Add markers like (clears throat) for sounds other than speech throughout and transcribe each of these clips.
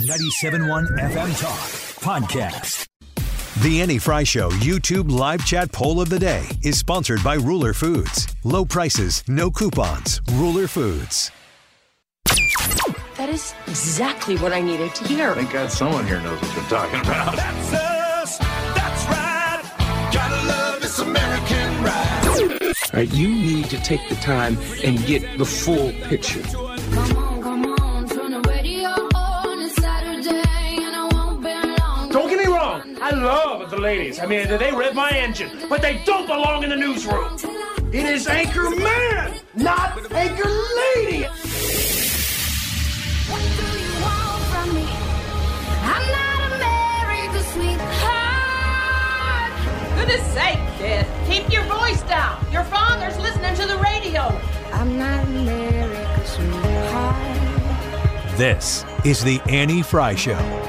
97.1 FM Talk Podcast. The Annie Frey Show YouTube live chat poll of the day is sponsored by Ruler Foods. Low prices, no coupons. Ruler Foods. That is exactly what I needed to hear. Thank God someone here knows what they're talking about. That's us. That's right. Gotta love this American ride. All right, you need to take the time and get the full picture. Love the ladies. I mean, they rev my engine, but they don't belong in the newsroom. It is Anchor Man, not Anchor Lady. What do you want from me? I'm not a Merry Christmas. Goodness sake, kid. Keep your voice down. Your father's listening to the radio. I'm not America's sweetheart. This is the Annie Frey Show.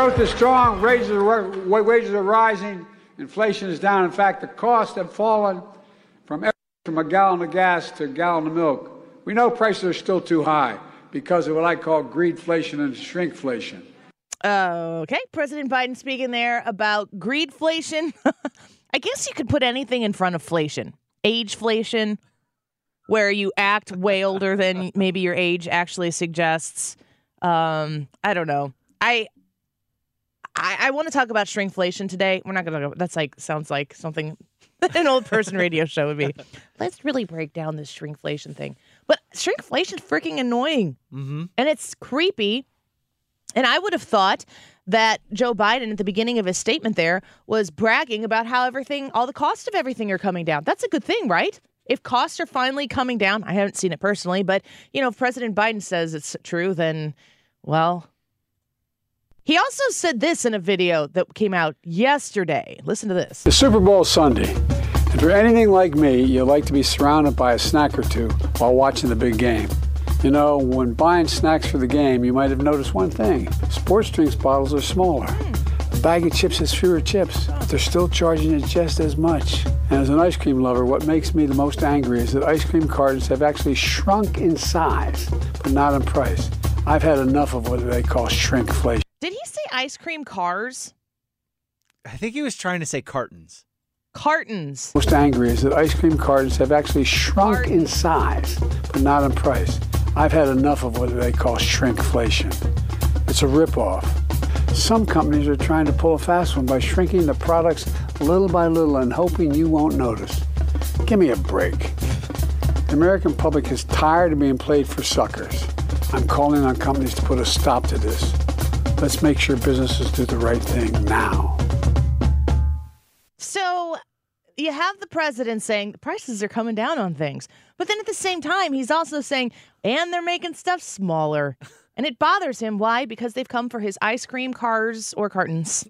Growth is strong, wages are, wages are rising, inflation is down. In fact, the costs have fallen from, from a gallon of gas to a gallon of milk. We know prices are still too high because of what I call greedflation and shrinkflation. Okay, President Biden speaking there about greedflation. (laughs) I guess you could put anything in front of flation. Ageflation, where you act way older than maybe your age actually suggests. Um, I don't know. I I, I want to talk about shrinkflation today. We're not going to go. That's like sounds like something (laughs) an old person radio show would be. (laughs) Let's really break down this shrinkflation thing. But shrinkflation is freaking annoying, mm-hmm. and it's creepy. And I would have thought that Joe Biden at the beginning of his statement there was bragging about how everything, all the cost of everything are coming down. That's a good thing, right? If costs are finally coming down, I haven't seen it personally, but you know, if President Biden says it's true, then well, he also said this in a video that came out yesterday. Listen to this. The Super Bowl Sunday. If you're anything like me, you like to be surrounded by a snack or two while watching the big game. You know, when buying snacks for the game, you might have noticed one thing. Sports drinks bottles are smaller. A bag of chips has fewer chips, but they're still charging you just as much. And as an ice cream lover, what makes me the most angry is that ice cream cartons have actually shrunk in size, but not in price. I've had enough of what they call shrinkflation. Did he say ice cream cars? I think he was trying to say cartons. Cartons. Most angry is that ice cream cartons have actually shrunk cartons. in size, but not in price. I've had enough of what they call shrinkflation. It's a ripoff. Some companies are trying to pull a fast one by shrinking the products little by little and hoping you won't notice. Give me a break. The American public is tired of being played for suckers. I'm calling on companies to put a stop to this. Let's make sure businesses do the right thing now. So you have the president saying the prices are coming down on things. But then at the same time, he's also saying, and they're making stuff smaller. And it bothers him. Why? Because they've come for his ice cream cars or cartons.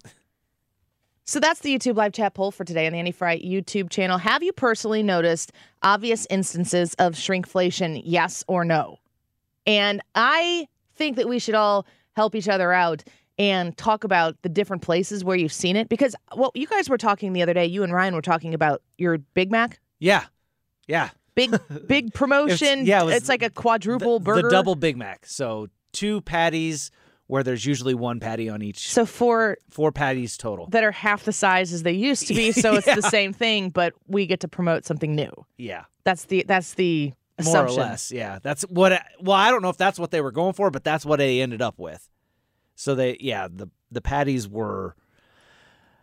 So that's the YouTube live chat poll for today on the Annie Frey YouTube channel. Have you personally noticed obvious instances of shrinkflation, yes or no? And I think that we should all help each other out and talk about the different places where you've seen it. Because, well, you guys were talking the other day, you and Ryan were talking about your Big Mac. Yeah. Yeah. Big, (laughs) big promotion. It's, yeah. It it's like a quadruple the, burger. The double Big Mac. So two patties where there's usually one patty on each. So four four patties total that are half the size as they used to be. So it's (laughs) yeah. the same thing, but we get to promote something new. Yeah, that's the that's the more or less. Yeah, that's what. I, well, I don't know if that's what they were going for, but that's what they ended up with. So they, yeah, the the patties were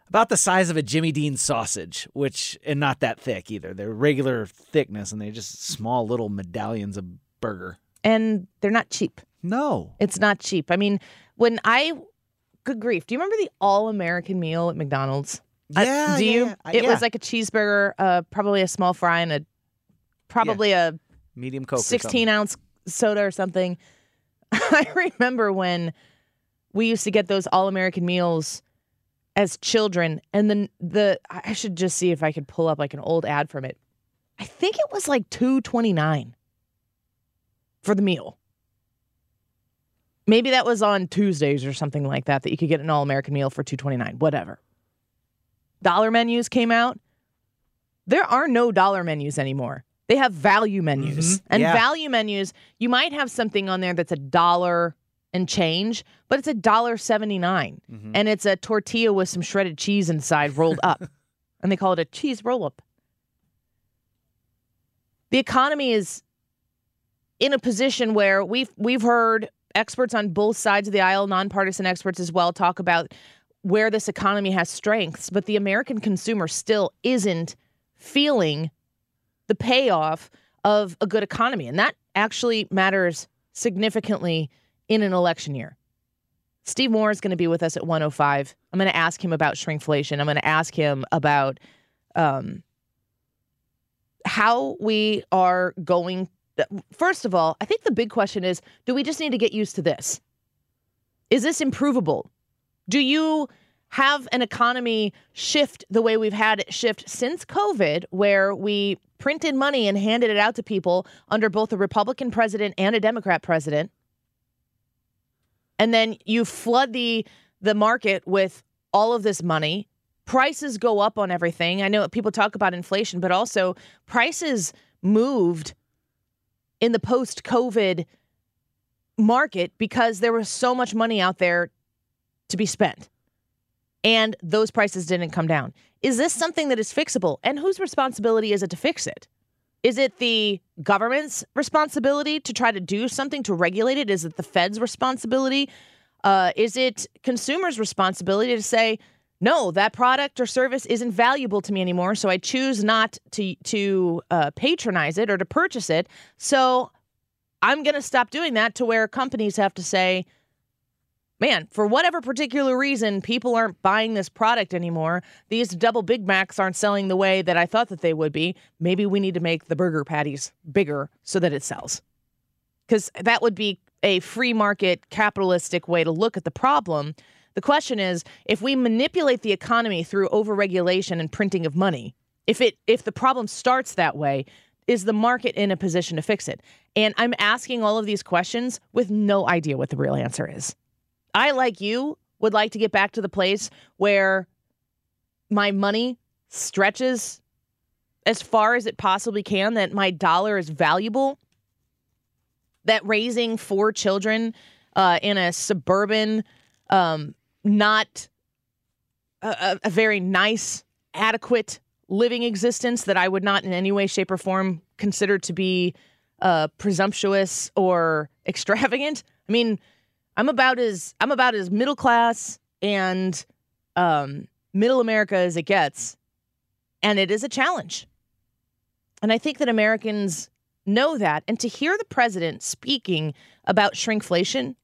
about the size of a Jimmy Dean sausage, which and not that thick either. They're regular thickness, and they're just small little medallions of burger. And they're not cheap. No, It's not cheap. I mean, when I, good grief, do you remember the all American meal at McDonald's? I- Yeah, do yeah, you? yeah. It yeah. was like a cheeseburger, uh, probably a small fry, and a probably a medium coke. 16 ounce soda or something. (laughs) I remember when we used to get those all American meals as children, and then the I should just see if I could pull up like an old ad from it. I think it was like two twenty nine for the meal. Maybe that was on Tuesdays or something like that that you could get an all American meal for two twenty nine. Whatever. Dollar menus came out. There are no dollar menus anymore. They have value menus. Mhm. And Yeah. value menus, you might have something on there that's a dollar and change, but it's a dollar 79 Mm-hmm. and it's a tortilla with some shredded cheese inside rolled up. (laughs) and they call it a cheese roll up. The economy is in a position where we've we've heard experts on both sides of the aisle, nonpartisan experts as well, talk about where this economy has strengths, but the American consumer still isn't feeling the payoff of a good economy. And that actually matters significantly in an election year. Steve Moore is going to be with us at 105. I'm going to ask him about shrinkflation. I'm going to ask him about um, how we are going. First of all, I think the big question is do we just need to get used to this? Is this improvable? Do you have an economy shift the way we've had it shift since COVID, where we printed money and handed it out to people under both a Republican president and a Democrat president? And then you flood the the market with all of this money. Prices go up on everything. I know people talk about inflation, but also prices moved in the post COVID market because there was so much money out there to be spent. And those prices didn't come down. Is this something that is fixable? And whose responsibility is it to fix it? Is it the government's responsibility to try to do something to regulate it? Is it the Fed's responsibility? Uh, is it consumers' responsibility to say, no, that product or service isn't valuable to me anymore, so I choose not to to uh, patronize it or to purchase it. So I'm going to stop doing that. To where companies have to say, man, for whatever particular reason, people aren't buying this product anymore. These double Big Macs aren't selling the way that I thought that they would be. Maybe we need to make the burger patties bigger so that it sells. Because that would be a free market capitalistic way to look at the problem. The question is if we manipulate the economy through overregulation and printing of money, if it if the problem starts that way, is the market in a position to fix it? And I'm asking all of these questions with no idea what the real answer is. I, like you, would like to get back to the place where my money stretches as far as it possibly can, that my dollar is valuable, that raising four children uh, in a suburban, um, not a, a- very nice, adequate living existence that I would not in any way, shape, or form consider to be uh, presumptuous or (laughs) extravagant. I mean, I'm about as I'm about as middle class and um, middle America as it gets, and it is a challenge. And I think that Americans know that. And to hear the president speaking about shrinkflation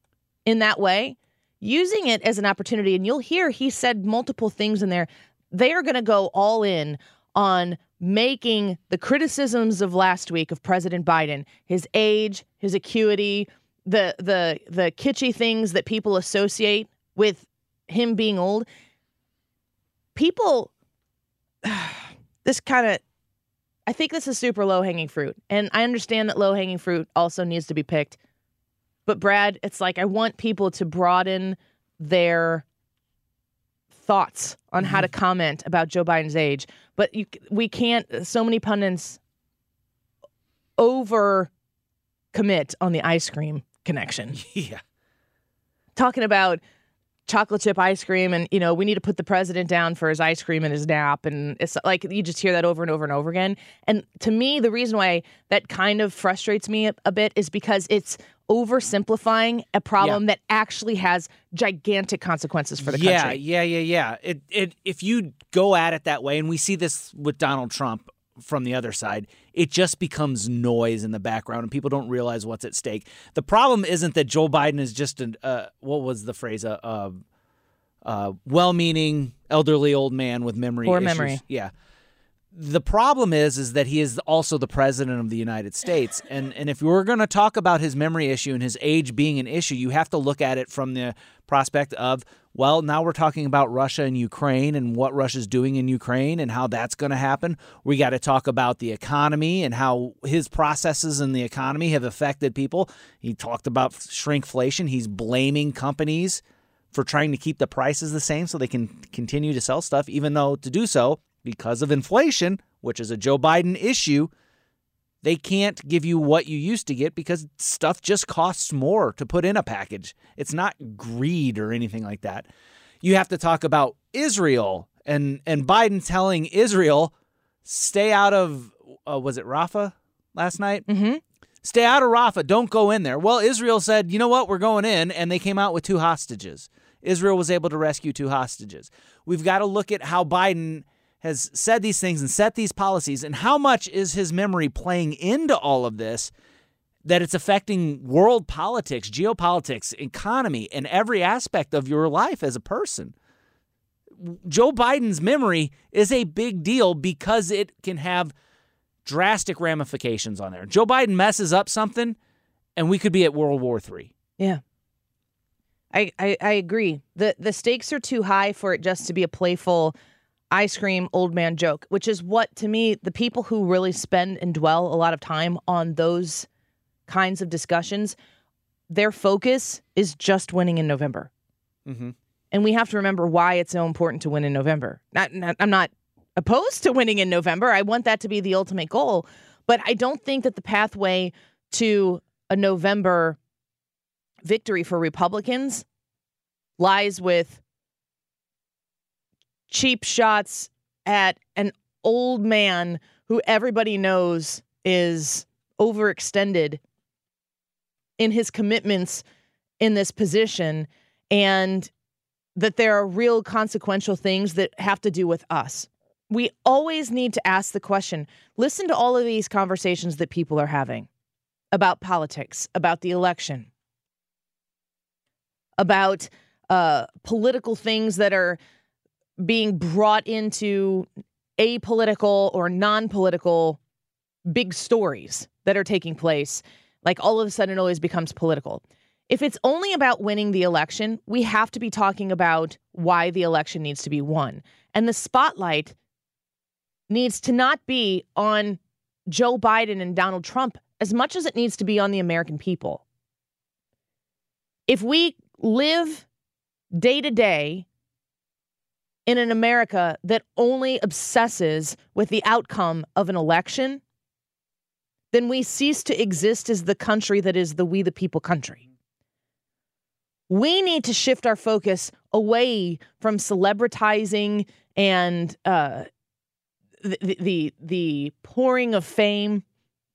in that way, using it as an opportunity, and you'll hear he said multiple things in there. They are going to go all in on making the criticisms of last week of President Biden, his age, his acuity, the the the kitschy things that people associate with him being old. People (sighs) this kind of I think this is super low hanging fruit. And I understand that low hanging fruit also needs to be picked. But Brad, it's like I want people to broaden their thoughts on how to mm-hmm. comment about Joe Biden's age. But you, we can't, so many pundits over commit on the ice cream connection. (laughs) Yeah. Talking about chocolate chip ice cream and you know we need to put the president down for his ice cream and his nap and it's like you just hear that over and over and over again and to me the reason why that kind of frustrates me a, a bit is because it's oversimplifying a problem Yeah. that actually has gigantic consequences for the yeah, country Yeah, yeah, yeah. Yeah. It it if you go at it that way, and we see this with Donald Trump from the other side, it just becomes noise in the background, and people don't realize what's at stake. The problem isn't that Joe Biden is just an uh, what was the phrase a uh, uh, well-meaning elderly old man with memory Poor issues. memory. Yeah. The problem is is that he is also the president of the United States. (sighs) And and if we're going to talk about his memory issue and his age being an issue, you have to look at it from the prospect of well, now we're talking about Russia and Ukraine and what Russia's doing in Ukraine and how that's going to happen. We got to talk about the economy and how his processes in the economy have affected people. He talked about shrinkflation. He's blaming companies for trying to keep the prices the same so they can continue to sell stuff, even though to do so, because of inflation, which is a Joe Biden issue, they can't give you what you used to get because stuff just costs more to put in a package. It's not greed or anything like that. You have to talk about Israel and and Biden telling Israel stay out of uh, was it Rafah last night? Mm-hmm. Stay out of Rafah. Don't go in there. Well, Israel said, you know what? We're going in, and they came out with two hostages. Israel was able to rescue two hostages. We've got to look at how Biden has said these things and set these policies, and how much is his memory playing into all of this that it's affecting world politics, geopolitics, economy, and every aspect of your life as a person. Joe Biden's memory is a big deal because it can have drastic ramifications on there. Joe Biden messes up something, and we could be at World War III. Yeah. I, I, I agree. The the stakes are too high for it just to be a playful ice cream old man joke, which is what to me the people who really spend and dwell a lot of time on those kinds of discussions, their focus is just winning in November. Mm-hmm. And we have to remember why it's so important to win in November. Not, not, I'm not opposed to winning in November. I want that to be the ultimate goal. But I don't think that the pathway to a November victory for Republicans lies with cheap shots at an old man who everybody knows is overextended in his commitments in this position and that there are real consequential things that have to do with us. We always need to ask the question listen to all of these conversations that people are having about politics, about the election, about uh, political things that are being brought into apolitical or non political big stories that are taking place. Like all of a sudden, it always becomes political. If it's only about winning the election, we have to be talking about why the election needs to be won. And the spotlight needs to not be on Joe Biden and Donald Trump as much as it needs to be on the American people. If we live day to day in an America that only obsesses with the outcome of an election, then we cease to exist as the country that is the we the people country. We need to shift our focus away from celebritizing and uh, the, the the pouring of fame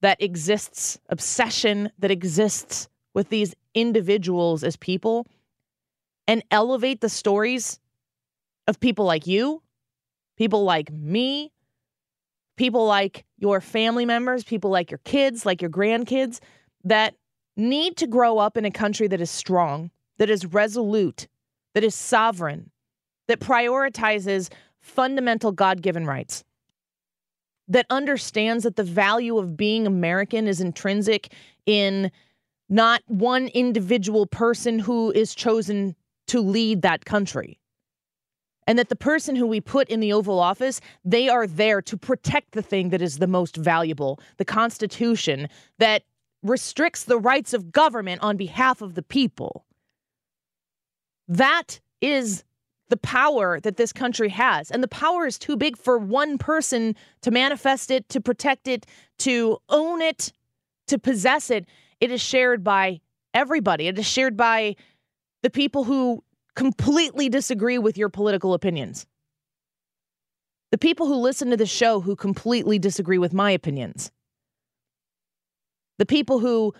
that exists, obsession that exists with these individuals as people, and elevate the stories of people like you, people like me, people like your family members, people like your kids, like your grandkids, that need to grow up in a country that is strong, that is resolute, that is sovereign, that prioritizes fundamental God given rights, that understands that the value of being American is intrinsic in not one individual person who is chosen to lead that country. And that the person who we put in the Oval Office, they are there to protect the thing that is the most valuable, the Constitution that restricts the rights of government on behalf of the people. That is the power that this country has. And the power is too big for one person to manifest it, to protect it, to own it, to possess it. It is shared by everybody. It is shared by the people who completely disagree with your political opinions. The people who listen to the show who completely disagree with my opinions. The people who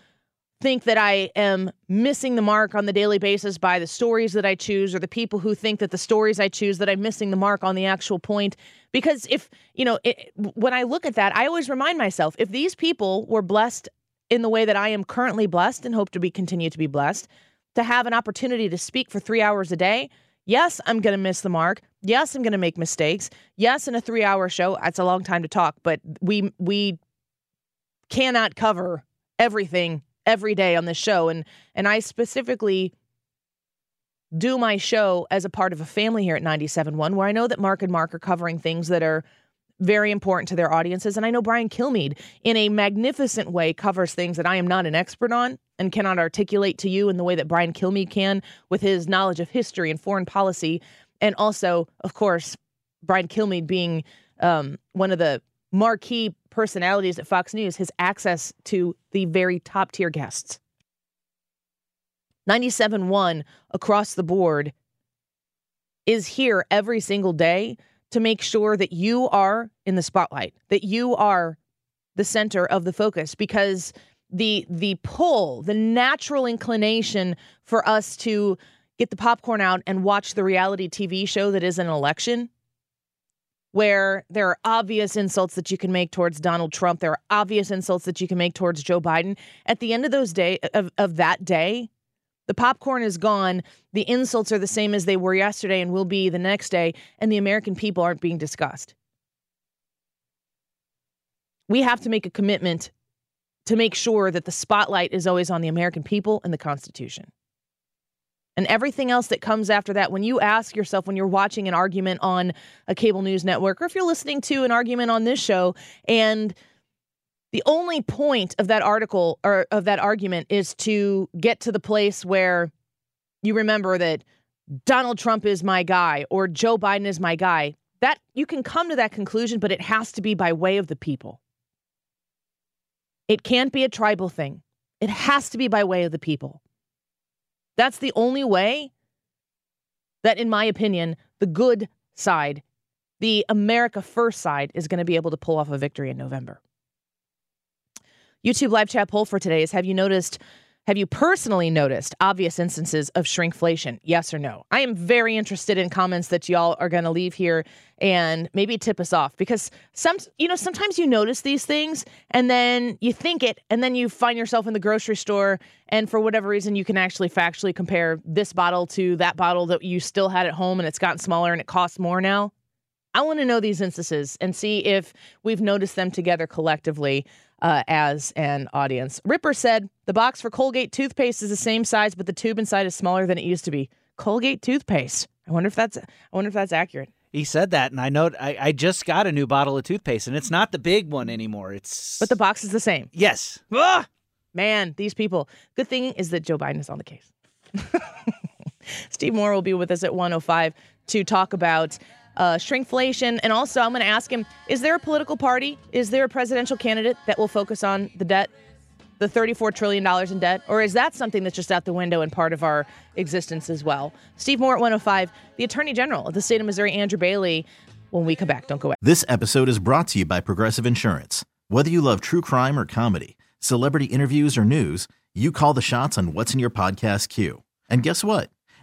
think that I am missing the mark on the daily basis by the stories that I choose, or the people who think that the stories I choose that I'm missing the mark on the actual point. Because if, you know, it, when I look at that, I always remind myself if these people were blessed in the way that I am currently blessed and hope to be continue to be blessed, to have an opportunity to speak for three hours a day, yes, I'm going to miss the mark. Yes, I'm going to make mistakes. Yes, in a three hour show, that's a long time to talk, but we, we, cannot cover everything every day on this show and and I specifically do my show as a part of a family here at 97.1 where I know that Mark and Mark are covering things that are very important to their audiences. And I know Brian Kilmeade in a magnificent way covers things that I am not an expert on and cannot articulate to you in the way that Brian Kilmeade can with his knowledge of history and foreign policy. And also of course Brian Kilmeade being um, one of the marquee personalities at Fox News his access to the very top tier guests. 97.1 across the board is here every single day to make sure that you are in the spotlight, that you are the center of the focus because the the pull, the natural inclination for us to get the popcorn out and watch the reality TV show that is an election where there are obvious insults that you can make towards Donald Trump. There are obvious insults that you can make towards Joe Biden. At the end of those day of, of that day, the popcorn is gone. The insults are the same as they were yesterday and will be the next day, and the American people aren't being discussed. We have to make a commitment to make sure that the spotlight is always on the American people and the Constitution and everything else that comes after that. When you ask yourself, when you're watching an argument on a cable news network, or if you're listening to an argument on this show, and the only point of that article or of that argument is to get to the place where you remember that Donald Trump is my guy or Joe Biden is my guy. That you can come to that conclusion, but it has to be by way of the people. It can't be a tribal thing. It has to be by way of the people. That's the only way that, in my opinion, the good side, the America First side, is going to be able to pull off a victory in November. YouTube live chat poll for today is Have you noticed have you personally noticed obvious instances of shrinkflation? Yes or no? I am very interested in comments that y'all are going to leave here and maybe tip us off because some you know sometimes you notice these things and then you think it and then you find yourself in the grocery store and for whatever reason you can actually factually compare this bottle to that bottle that you still had at home and it's gotten smaller and it costs more now. I want to know these instances and see if we've noticed them together collectively uh, as an audience. Ripper said the box for Colgate toothpaste is the same size, but the tube inside is smaller than it used to be. Colgate toothpaste. I wonder if that's I wonder if that's accurate. He said that, and I know I, I just got a new bottle of toothpaste, and it's not the big one anymore. It's but the box is the same. Yes. Ah! Man, these people. Good thing is that Joe Biden is on the case. (laughs) Steve Moore will be with us at 105 to talk about uh, shrinkflation. And also, I'm going to ask him is there a political party? Is there a presidential candidate that will focus on the debt, the $34 trillion in debt? Or is that something that's just out the window and part of our existence as well? Steve Moore at 105, the Attorney General of the state of Missouri, Andrew Bailey. When we come back, don't go away. This episode is brought to you by Progressive Insurance. Whether you love true crime or comedy, celebrity interviews or news, you call the shots on what's in your podcast queue. And guess what?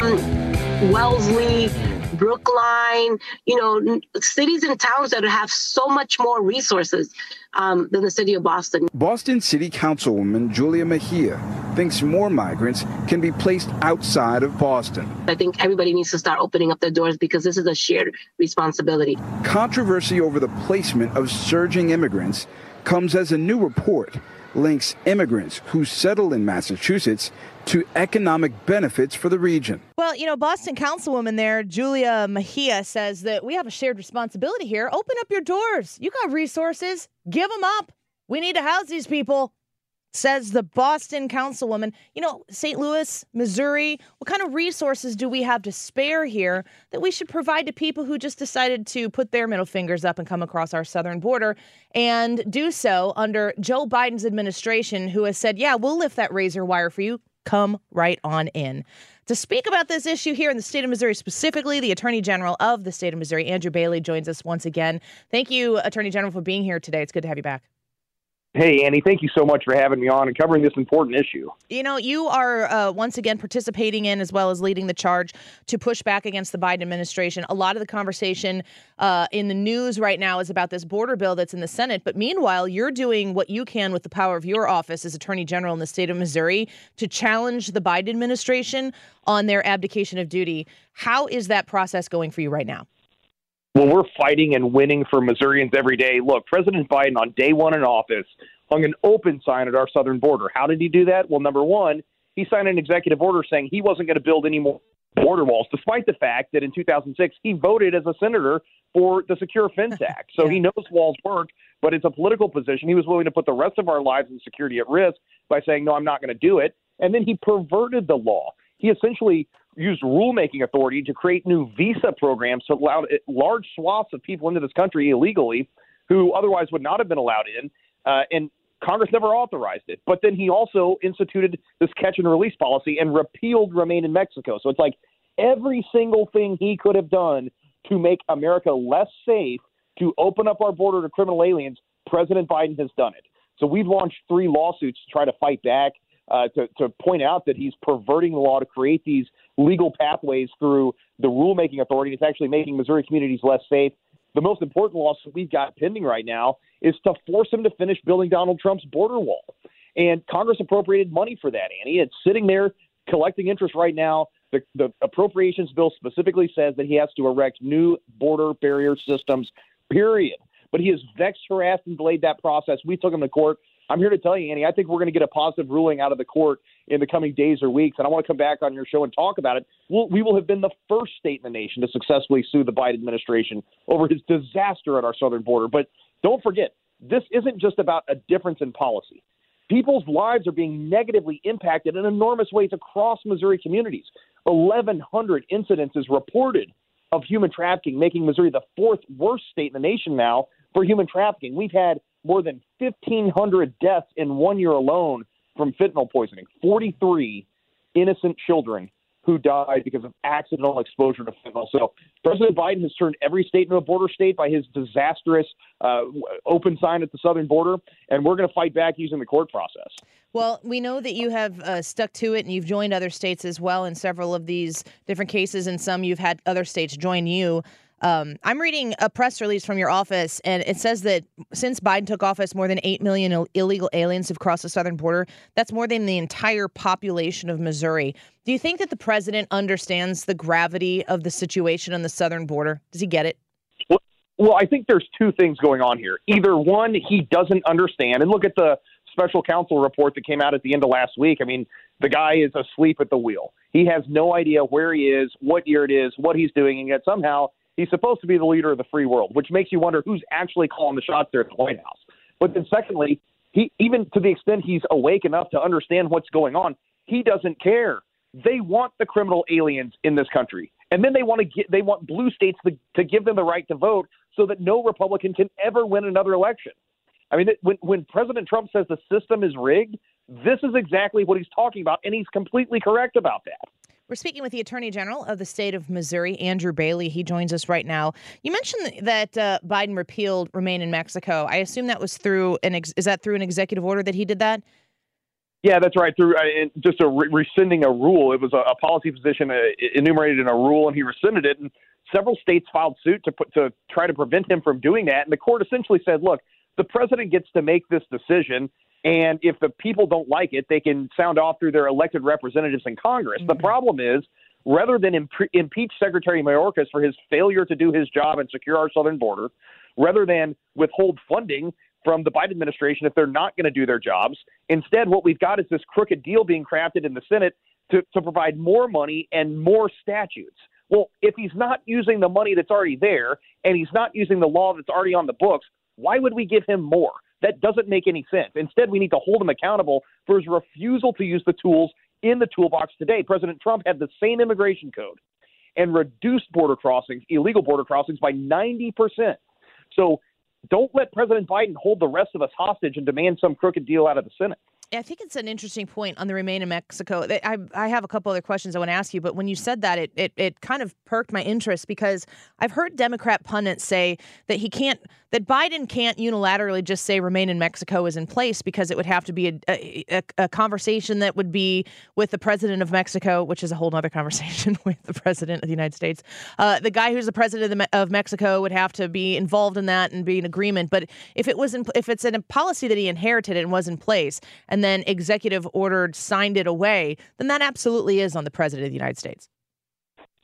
Wellesley, Brookline, you know, cities and towns that have so much more resources um, than the city of Boston. Boston City Councilwoman Julia Mejia thinks more migrants can be placed outside of Boston. I think everybody needs to start opening up their doors because this is a shared responsibility. Controversy over the placement of surging immigrants comes as a new report links immigrants who settle in Massachusetts to economic benefits for the region. Well, you know, Boston Councilwoman there, Julia Mejia, says that we have a shared responsibility here. Open up your doors. You got resources. Give them up. We need to house these people, says the Boston Councilwoman. You know, St. Louis, Missouri, what kind of resources do we have to spare here that we should provide to people who just decided to put their middle fingers up and come across our southern border and do so under Joe Biden's administration, who has said, yeah, we'll lift that razor wire for you come right on in. To speak about this issue here in the state of Missouri specifically, the Attorney General of the state of Missouri, Andrew Bailey, joins us once again. Thank you, Attorney General, for being here today. It's good to have you back. Hey, Annie, thank you so much for having me on and covering this important issue. You know, you are uh, once again participating in as well as leading the charge to push back against the Biden administration. A lot of the conversation uh, in the news right now is about this border bill that's in the Senate. But meanwhile, you're doing what you can with the power of your office as Attorney General in the state of Missouri to challenge the Biden administration on their abdication of duty. How is that process going for you right now? Well, we're fighting and winning for Missourians every day. Look, President Biden on day one in office hung an open sign at our southern border. How did he do that? Well, number one, he signed an executive order saying he wasn't going to build any more border walls, despite the fact that in 2006 he voted as a senator for the Secure Fence (laughs) Act. So yeah. he knows walls work, but it's a political position. He was willing to put the rest of our lives and security at risk by saying, no, I'm not going to do it. And then he perverted the law. He essentially used rulemaking authority to create new visa programs to allow large swaths of people into this country illegally who otherwise would not have been allowed in. Uh, and Congress never authorized it. But then he also instituted this catch and release policy and repealed Remain in Mexico. So it's like every single thing he could have done to make America less safe, to open up our border to criminal aliens, President Biden has done it. So we've launched three lawsuits to try to fight back, uh, to, to point out that he's perverting the law to create these legal pathways through the rulemaking authority. It's actually making Missouri communities less safe. The most important lawsuit we've got pending right now is to force him to finish building Donald Trump's border wall. And Congress appropriated money for that, Annie. It's sitting there collecting interest right now. The, the appropriations bill specifically says that he has to erect new border barrier systems, period. But he has vexed, harassed, and delayed that process. We took him to court. I'm here to tell you, Annie, I think we're going to get a positive ruling out of the court in the coming days or weeks. And I want to come back on your show and talk about it. We'll, we will have been the first state in the nation to successfully sue the Biden administration over his disaster at our southern border. But don't forget, this isn't just about a difference in policy. People's lives are being negatively impacted in enormous ways across Missouri communities. 1,100 incidences reported of human trafficking, making Missouri the fourth worst state in the nation now for human trafficking. We've had more than 1,500 deaths in one year alone from fentanyl poisoning, 43 innocent children who died because of accidental exposure to fentanyl. So President Biden has turned every state into a border state by his disastrous uh, open sign at the southern border, and we're going to fight back using the court process. Well, we know that you have uh, stuck to it and you've joined other states as well in several of these different cases, and some you've had other states join you. Um, I'm reading a press release from your office, and it says that since Biden took office, more than 8 million Ill- illegal aliens have crossed the southern border. That's more than the entire population of Missouri. Do you think that the president understands the gravity of the situation on the southern border? Does he get it? Well, well, I think there's two things going on here. Either one, he doesn't understand, and look at the special counsel report that came out at the end of last week. I mean, the guy is asleep at the wheel. He has no idea where he is, what year it is, what he's doing, and yet somehow He's supposed to be the leader of the free world, which makes you wonder who's actually calling the shots there at the White House. But then, secondly, he even to the extent he's awake enough to understand what's going on, he doesn't care they want the criminal aliens in this country. And then they want to get they want blue states to, to give them the right to vote so that no Republican can ever win another election. I mean, when when President Trump says the system is rigged, this is exactly what he's talking about, and he's completely correct about that. We're speaking with the Attorney General of the state of Missouri, Andrew Bailey. He joins us right now. You mentioned that uh, Biden repealed Remain in Mexico. I assume that was through an ex- is that through an executive order that he did that? Yeah, that's right. Through uh, just a re- rescinding a rule, it was a, a policy position uh, enumerated in a rule, and he rescinded it. And several states filed suit to put to try to prevent him from doing that. And the court essentially said, "Look, the president gets to make this decision, and if the people don't like it, they can sound off through their elected representatives in Congress." Mm-hmm. The problem is, rather than imp- impeach Secretary Mayorkas for his failure to do his job and secure our southern border, rather than withhold funding from the Biden administration if they're not going to do their jobs. Instead, what we've got is this crooked deal being crafted in the Senate to, to provide more money and more statutes. Well, if he's not using the money that's already there and he's not using the law that's already on the books, why would we give him more? That doesn't make any sense. Instead, we need to hold him accountable for his refusal to use the tools in the toolbox today. President Trump had the same immigration code and reduced border crossings, illegal border crossings, by 90%. So don't let President Biden hold the rest of us hostage and demand some crooked deal out of the Senate. I think it's an interesting point on the Remain in Mexico. I, I have a couple other questions I want to ask you, but when you said that, it, it, it kind of perked my interest because I've heard Democrat pundits say that he can't, that Biden can't unilaterally just say Remain in Mexico is in place because it would have to be a, a, a conversation that would be with the president of Mexico, which is a whole other (laughs) conversation with the president of the United States. Uh, the guy who's the president of, of Mexico would have to be involved in that and be in agreement. But if it was in, if it's in a policy that he inherited and was in place, and and then executive ordered, signed it away, then that absolutely is on the president of the United States.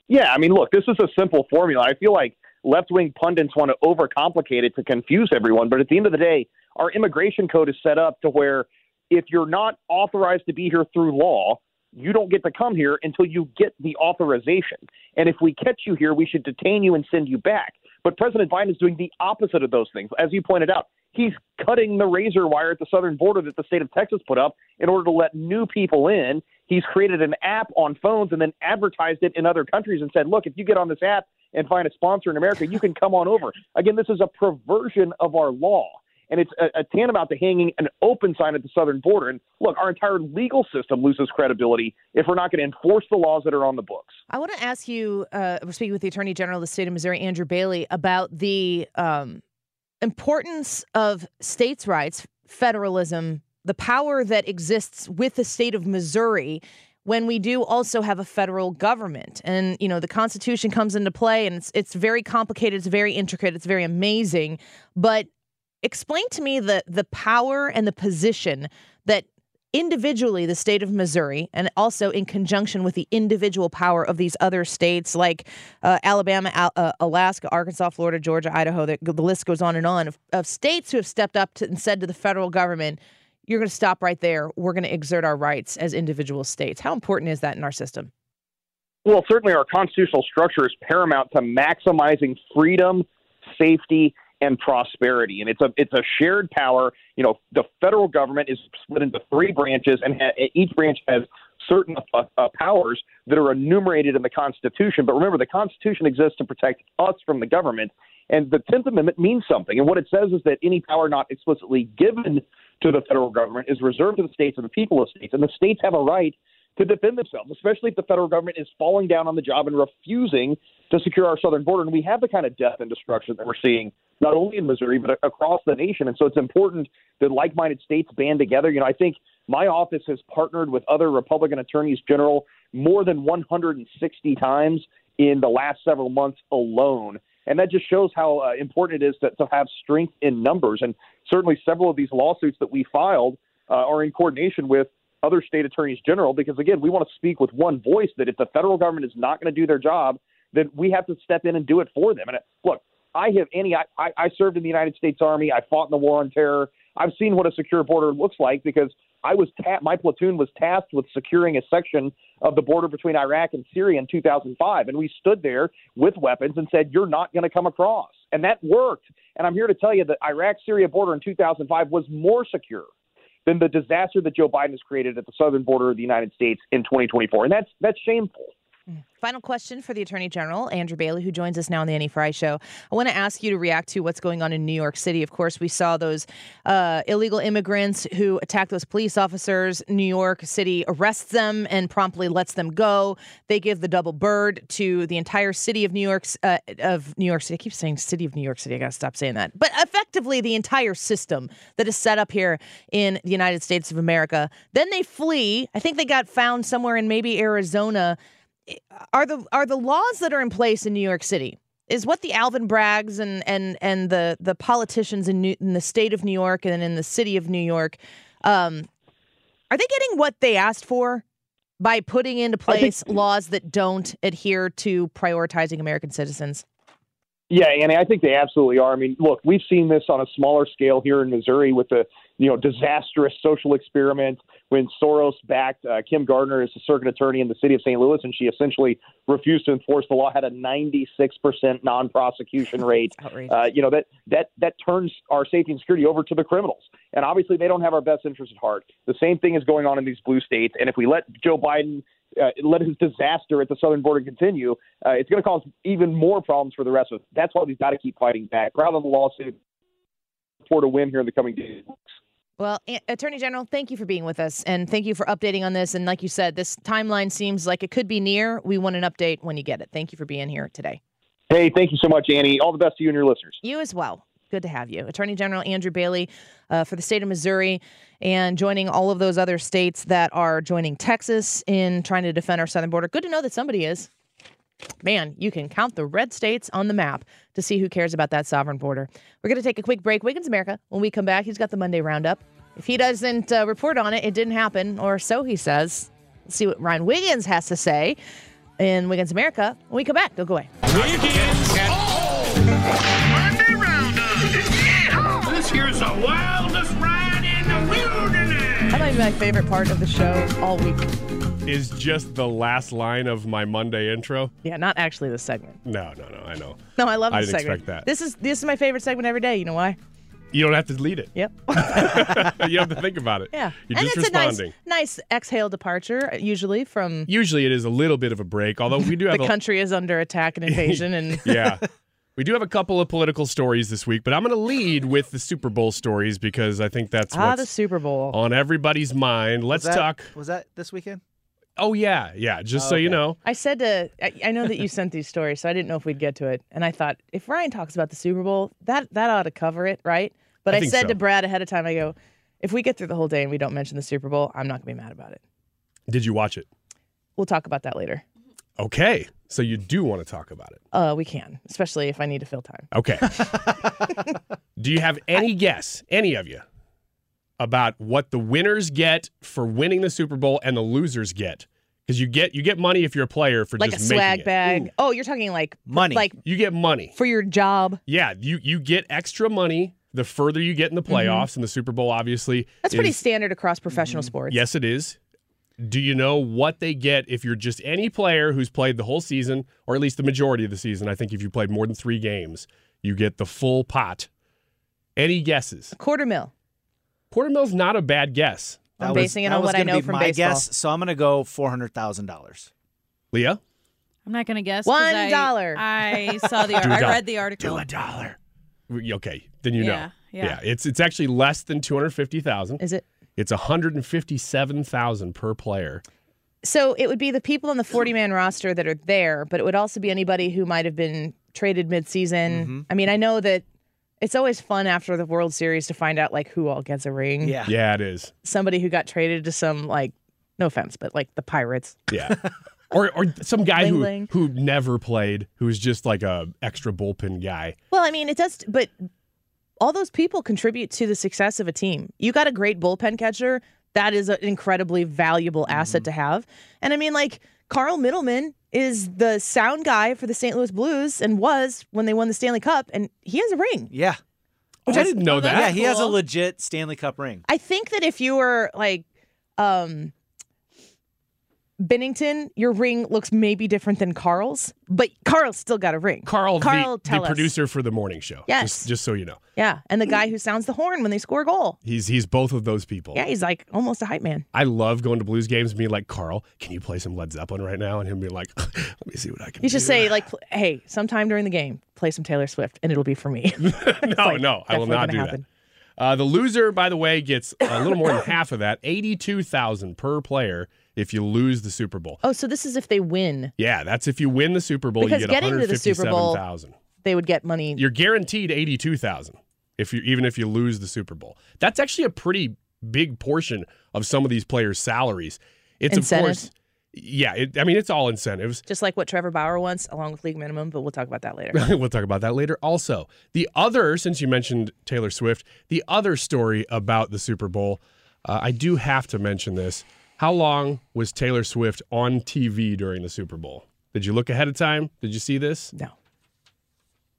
Yeah, I mean, look, this is a simple formula. I feel like left wing pundits want to overcomplicate it to confuse everyone, but at the end of the day, our immigration code is set up to where if you're not authorized to be here through law, you don't get to come here until you get the authorization. And if we catch you here, we should detain you and send you back. But President Biden is doing the opposite of those things. As you pointed out, he's cutting the razor wire at the southern border that the state of Texas put up in order to let new people in. He's created an app on phones and then advertised it in other countries and said, look, if you get on this app and find a sponsor in America, you can come on over. Again, this is a perversion of our law. And it's a, a tantamount to hanging an open sign at the southern border. And look, our entire legal system loses credibility if we're not going to enforce the laws that are on the books. I want to ask you, uh, speaking with the Attorney General of the state of Missouri, Andrew Bailey, about the um, importance of states' rights, federalism, the power that exists with the state of Missouri when we do also have a federal government. And you know the constitution comes into play and it's it's very complicated it's very intricate it's very amazing. But explain to me the the power and the position that individually the state of Missouri and also in conjunction with the individual power of these other states like uh, Alabama, Al- uh, Alaska, Arkansas, Florida, Georgia, Idaho. The, the list goes on and on of, of states who have stepped up to, and said to the federal government, "You're going to stop right there. We're going to exert our rights as individual states." How important is that in our system? Well, certainly our constitutional structure is paramount to maximizing freedom, safety, and prosperity. And it's a it's a shared power. You know, the federal government is split into three branches, and ha- each branch has certain uh, uh, powers that are enumerated in the Constitution. But remember, the Constitution exists to protect us from the government. And the Tenth Amendment means something. And what it says is that any power not explicitly given to the federal government is reserved to the states and the people of states. And the states have a right to defend themselves, especially if the federal government is falling down on the job and refusing to secure our southern border. And we have the kind of death and destruction that we're seeing not only in Missouri but across the nation. And so it's important that like-minded states band together. You know, I think my office has partnered with other Republican attorneys general more than 160 times in the last several months alone. And that just shows how uh, important it is to, to have strength in numbers. And certainly several of these lawsuits that we filed uh, are in coordination with other state attorneys general because, again, we want to speak with one voice that if the federal government is not going to do their job, then we have to step in and do it for them. And look, I have any. I, I I served in the United States Army. I fought in the war on terror. I've seen what a secure border looks like because I was ta- my platoon was tasked with securing a section of the border between Iraq and Syria in 2005, and we stood there with weapons and said, "You're not going to come across," and that worked. And I'm here to tell you that Iraq-Syria border in 2005 was more secure than the disaster that Joe Biden has created at the southern border of the United States in 2024. And that's that's shameful. Final question for the Attorney General, Andrew Bailey, who joins us now on the Annie Frey Show. I want to ask you to react to what's going on in New York City. Of course, we saw those uh, illegal immigrants who attacked those police officers. New York City arrests them and promptly lets them go. They give the double bird to the entire city of New York. Uh, of New York City. I keep saying city of New York City. I got to stop saying that. But effectively, the entire system that is set up here in the United States of America. Then they flee. I think they got found somewhere in maybe Arizona are the are the laws that are in place in New York City is what the Alvin Braggs and and and the the politicians in, New, in the state of New York and in the city of New York um, are they getting what they asked for by putting into place think, laws that don't adhere to prioritizing American citizens? Yeah, Annie, I think they absolutely are. I mean, look, we've seen this on a smaller scale here in Missouri with the you know disastrous social experiment when Soros backed uh, Kim Gardner as a circuit attorney in the city of St. Louis, and she essentially refused to enforce the law. Had a 96% non-prosecution (laughs) rate. Uh, you know that that that turns our safety and security over to the criminals, and obviously they don't have our best interests at heart. The same thing is going on in these blue states, and if we let Joe Biden uh, let his disaster at the southern border continue, uh, it's going to cause even more problems for the rest of us. That's why we've got to keep fighting back. Rather than the lawsuit, for a win here in the coming days. Well, Attorney General, thank you for being with us and thank you for updating on this. And like you said, this timeline seems like it could be near. We want an update when you get it. Thank you for being here today. Hey, thank you so much, Annie. All the best to you and your listeners. You as well. Good to have you. Attorney General Andrew Bailey uh, for the state of Missouri and joining all of those other states that are joining Texas in trying to defend our southern border. Good to know that somebody is. Man, you can count the red states on the map to see who cares about that sovereign border. We're going to take a quick break. Wiggins America. When we come back, he's got the Monday roundup. If he doesn't uh, report on it, it didn't happen, or so he says. Let's see what Ryan Wiggins has to say in Wiggins America. When we come back, don't go away. Wiggins. Oh! Monday roundup. This here's the wildest ride in the wilderness. That might be my favorite part of the show all week is just the last line of my Monday intro. Yeah, not actually the segment. No, no, no. I know. No, I love I didn't segment. expect that. This is this is my favorite segment every day. You know why? You don't have to lead it. Yep. (laughs) you have to think about it. Yeah. You're and just it's responding. a nice, nice exhale departure, usually from Usually it is a little bit of a break, although we do have the a, country is under attack and (laughs) invasion, and (laughs) yeah. We do have a couple of political stories this week, but I'm going to lead with the Super Bowl stories because I think that's ah, what's the Super Bowl. on everybody's mind. Let's Was that- talk. Was that this weekend? Oh yeah, yeah. Just Oh, so you know, I said to, I, I know that you sent these stories, so I didn't know if we'd get to it. And I thought, if Ryan talks about the Super Bowl, that that ought to cover it, right? But I I, said so. to Brad ahead of time, I go, if we get through the whole day and we don't mention the Super Bowl, I'm not going to be mad about it. did you watch it? We'll talk about that later. Okay, so you do want to talk about it. Uh, we can, especially if I need to fill time. Okay. (laughs) do you have any guess, any of you, about what the winners get for winning the Super Bowl and the losers get? Because you get you get money if you're a player for Like a just swag making it. bag. Oh, you're talking like Money. like you get money. for your job. Yeah, you you get extra money the further you get in the playoffs, and the Super Bowl obviously. Mm-hmm. That's pretty standard across professional sports. Yes, it is. Do you know what they get if you're just any player who's played the whole season, or at least the majority of the season? I think if you played more than three games, you get the full pot. Any guesses? A Quarter mil. Quarter mil's not a bad guess. I'm That was- basing it on what I know be from my baseball. guess, so I'm going to go four hundred thousand dollars. Leah, I'm not going to guess. One I- I saw the. (laughs) Do a I dollar. read the article. Do a dollar. okay, then you know. Yeah, yeah. it's it's actually less than two hundred fifty thousand. Is it? It's one hundred and fifty-seven thousand per player. So it would be the people on the 40 man roster that are there, but it would also be anybody who might have been traded midseason. Mm-hmm. I mean, I know that it's always fun after the World Series to find out like who all gets a ring. Yeah. Yeah, it is. Somebody who got traded to some like, no offense, but like the Pirates. Yeah. or or some guy Ling who Ling. who never played, who's just like a extra bullpen guy. Well, I mean, it does, but all those people contribute to the success of a team. You got a great bullpen catcher. That is an incredibly valuable asset Mm-hmm. to have. And I mean, like, Carl Middleman is the sound guy for the St. Louis Blues and was when they won the Stanley Cup, and he has a ring. Yeah. Oh, I didn't know that. Yeah, he has a legit Stanley Cup ring. I think that if you were like, um, Binnington, your ring looks maybe different than Carl's, but Carl's still got a ring. Carl, Carl, the, the producer for the morning show. Yes. Just, just so you know. Yeah, and the guy who sounds the horn when they score a goal. He's he's both of those people. Yeah, he's like almost a hype man. I love going to blues games and being like, Carl, can you play some Led Zeppelin right now? And him being like, (laughs) let me see what I can You should do. say like, (laughs) "Hey, sometime during the game, play some Taylor Swift, and it'll be for me." (laughs) no, like no, I will not do happen. that. Uh, the loser, by the way, gets a little more than half of that, eighty-two thousand per player if you lose the Super Bowl. oh, so this is if they win, Yeah, that's if you win the Super Bowl, Because you get getting one to the hundred Super fifty-seven Bowl- thousand. they would get money. You're guaranteed eighty-two thousand if you even if you lose the Super Bowl. That's actually a pretty big portion of some of these players' salaries. It's Incentive? of course, yeah. It, I mean, it's all incentives. Just like what Trevor Bauer wants, along with league minimum, but we'll talk about that later. (laughs) we'll talk about that later. Also, the other, since you mentioned Taylor Swift, the other story about the Super Bowl, uh, I do have to mention this. How long was Taylor Swift on TV during the Super Bowl? Did you look ahead of time? Did you see this? No.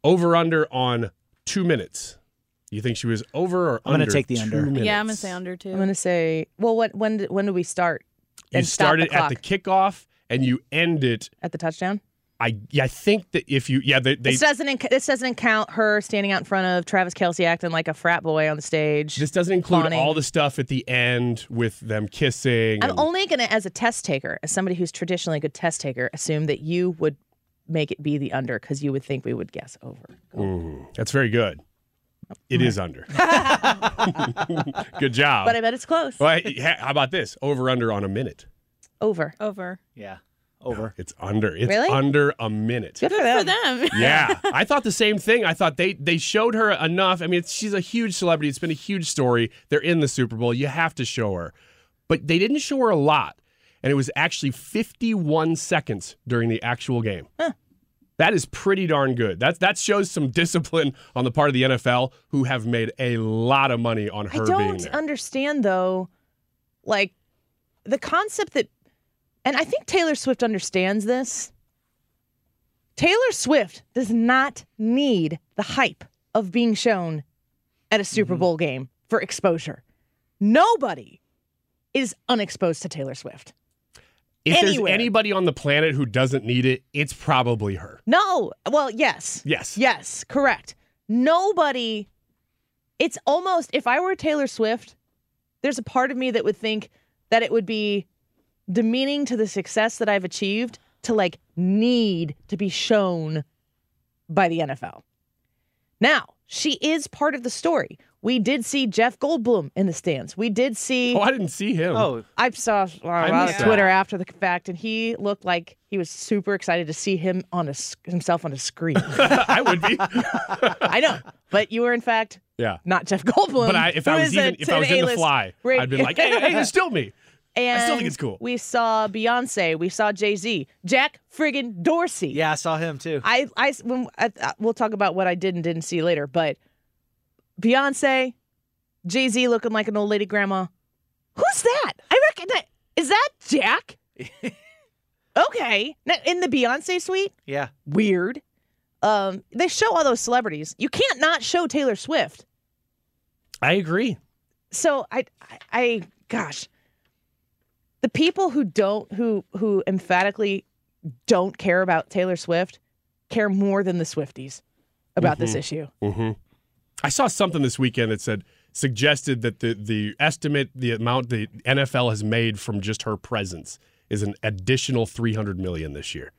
Over under on two minutes. You think she was over or I'm gonna under? take the under. Minutes? Yeah, I'm gonna say under too. I'm gonna say, well, what when did, when do we start? You and stop the at the kickoff and you end it. at the touchdown. I yeah, I think that if you yeah they, they this doesn't inc- this doesn't count her standing out in front of Travis Kelce acting like a frat boy on the stage. this doesn't include fawning. all the stuff at the end with them kissing. I'm and- only gonna, as a test taker, as somebody who's traditionally a good test taker, assume that you would make it be the under because you would think we would guess over. Mhm. That's very good. It is under. (laughs) (laughs) good job. But I bet it's close. Well, hey, how about this? Over under on a minute. Over. Over. Yeah. Over. (gasps) It's under. It's Really? under a minute. Good for For them. them. (laughs) Yeah, I thought the same thing. I thought they they showed her enough. I mean, it's, she's a huge celebrity. It's been a huge story. They're in the Super Bowl. You have to show her, but they didn't show her a lot, and it was actually 51 seconds during the actual game. That is pretty darn good. That that shows some discipline on the part of the NFL, who have made a lot of money on her being I don't there. understand though, like the concept that, and I think Taylor Swift understands this. Taylor Swift does not need the hype of being shown at a Super Mm-hmm. Bowl game for exposure. Nobody is unexposed to Taylor Swift. if anywhere. there's anybody on the planet who doesn't need it, it's probably her. No. Well, yes. Yes. Yes, correct. Nobody. It's almost, if I were Taylor Swift, there's a part of me that would think that it would be demeaning to the success that I've achieved to like need to be shown by the NFL. Now, she is part of the story. We did see Jeff Goldblum in the stands. We did see. Oh, I didn't see him. Oh, I saw uh, on missed Twitter that. after the fact, and he looked like he was super excited to see him on a s- himself on a screen. (laughs) I would be. (laughs) I know, but you were in fact Yeah. not Jeff Goldblum. But I, if I was is a- even if I was an in A-list fly, ra- I'd be like, hey, hey, it's still me. And still think it's cool. We saw Beyonce. We saw Jay Z. Jack friggin' Dorsey. Yeah, I saw him too. I, I, when, I, I- we'll talk about what I did and didn't see later, but Beyonce, Jay Z looking like an old lady grandma. Who's that? I reckon that is that Jack. (laughs) okay, now in the Beyonce suite, Yeah. weird. Um, they show all those celebrities. You can't not show Taylor Swift. I agree. so I, I, I, gosh, the people who don't, who, who emphatically don't care about Taylor Swift, care more than the Swifties about this Mhm. issue. hmm I saw something this weekend that said suggested that the the estimate the amount the NFL has made from just her presence is an additional 300 million this year.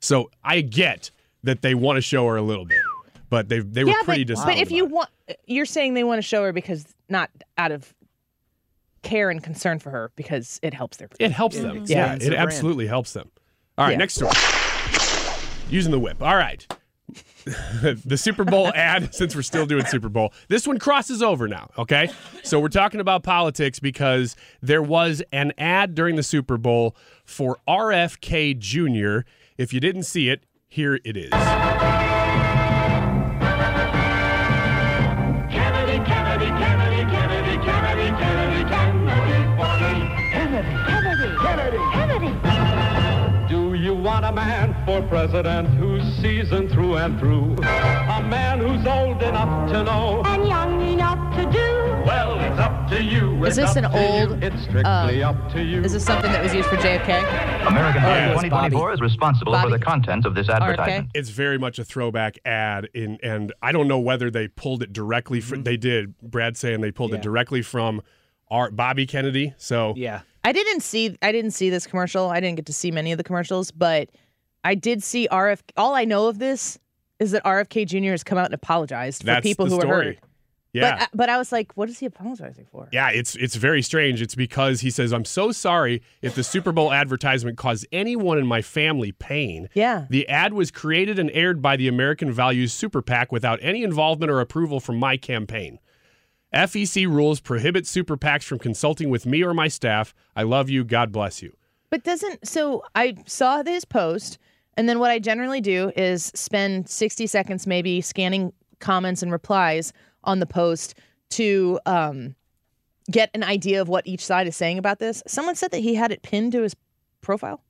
So I get that they want to show her a little bit, but they they were yeah, pretty but, disappointed. but if you want, you're saying they want to show her because not out of care and concern for her because it helps their. It helps them. Yeah, Yeah. it It's a brand. absolutely helps them. All right, Yeah. next story. Using the whip. All right. (laughs) the Super Bowl ad, (laughs) since we're still doing Super Bowl, this one crosses over now, okay? So we're talking about politics because there was an ad during the Super Bowl for RFK Jr. If you didn't see it, here it is. Man for president who's seasoned through and through? A man who's old enough to know And young enough to do. Well, it's up to you Is this an old? It's strictly uh, up to you. Is this something that was used for JFK? American Or Idol was 2024 is responsible Bobby? for the content of this advertisement. It's very much a throwback ad, in, and I don't know whether they pulled it directly. From, They did. Brad saying they pulled Mm-hmm. Yeah. it directly from our Bobby Kennedy. So Yeah. I didn't see. I didn't see this commercial. I didn't get to see many of the commercials, but I did see RF. All I know of this is that RFK Jr. has come out and apologized for that's people who were story. hurt. Yeah. But but I was like, what is he apologizing for? Yeah, it's it's very strange. It's because he says, "I'm so sorry if the Super Bowl advertisement caused anyone in my family pain." Yeah. The ad was created and aired by the American Values Super PAC without any involvement or approval from my campaign. FEC rules prohibit super PACs from consulting with me or my staff. I love you. God bless you. But doesn't so I saw this post and then what I generally do is spend 60 seconds maybe scanning comments and replies on the post to um get an idea of what each side is saying about this. Someone said that he had it pinned to his profile.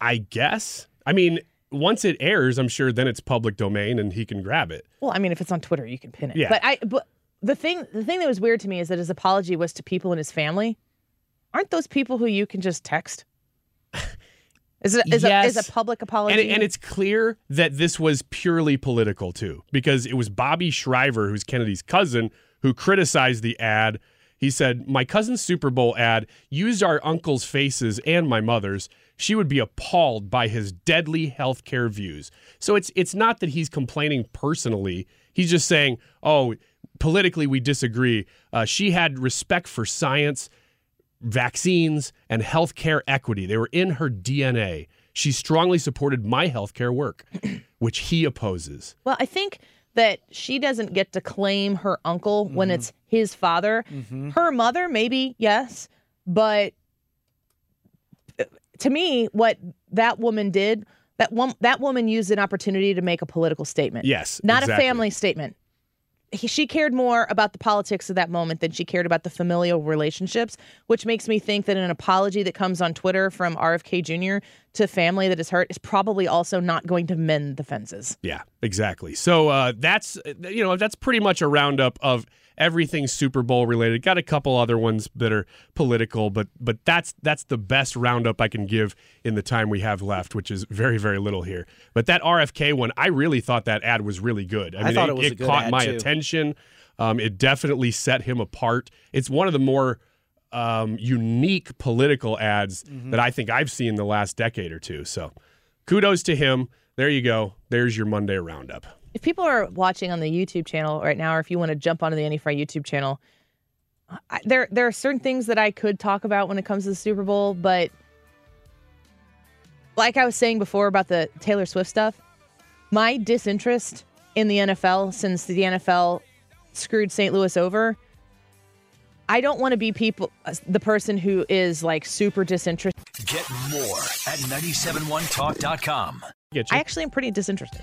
I guess. I mean, once it airs, I'm sure then it's public domain and he can grab it. Well, I mean if it's on Twitter you can pin it. Yeah. But I but the thing the thing that was weird to me is that his apology was to people in his family. Aren't those people who you can just text? (laughs) Is it is, a, is a public apology? And, it- and it's clear that this was purely political too, because it was Bobby Shriver, who's Kennedy's cousin, who criticized the ad. He said, My cousin's Super Bowl ad used our uncle's faces and my mother's. She would be appalled by his deadly healthcare views. So it's it's not that he's complaining personally. He's just saying, Oh, politically we disagree. Uh, she had respect for science vaccines, and healthcare equity. They were in her DNA. She strongly supported my healthcare work, (clears throat) which he opposes. Well, I think that she doesn't get to claim her uncle when Mm-hmm. it's his father. Her mother, maybe, yes. But uh, to me, what that woman did, that one that woman used an opportunity to make a political statement. Yes, Not exactly. a family statement. He, she cared more about the politics of that moment than she cared about the familial relationships, which makes me think that an apology that comes on Twitter from RFK Jr. to family that is hurt is probably also not going to mend the fences. Yeah, exactly. So uh, that's you know that's pretty much a roundup of everything Super Bowl related. Got a couple other ones that are political, but but that's that's the best roundup I can give in the time we have left, which is very very little here. But that RFK one, I really thought that ad was really good. I, I mean, thought it was a good caught my too. attention. Um, it definitely set him apart. It's one of the more um, unique political ads Mm-hmm. that I think I've seen the last decade or two. So kudos to him. There you go. There's your Monday roundup. If people are watching on the YouTube channel right now, or if you want to jump onto the Annie Frey YouTube channel, I, there there are certain things that I could talk about when it comes to the Super Bowl, but like I was saying before about the Taylor Swift stuff, my disinterest in the NFL since the NFL screwed St. Louis over. I don't want to be people the person who is like super disinterested. Get more at 971talk.com. I actually am pretty disinterested.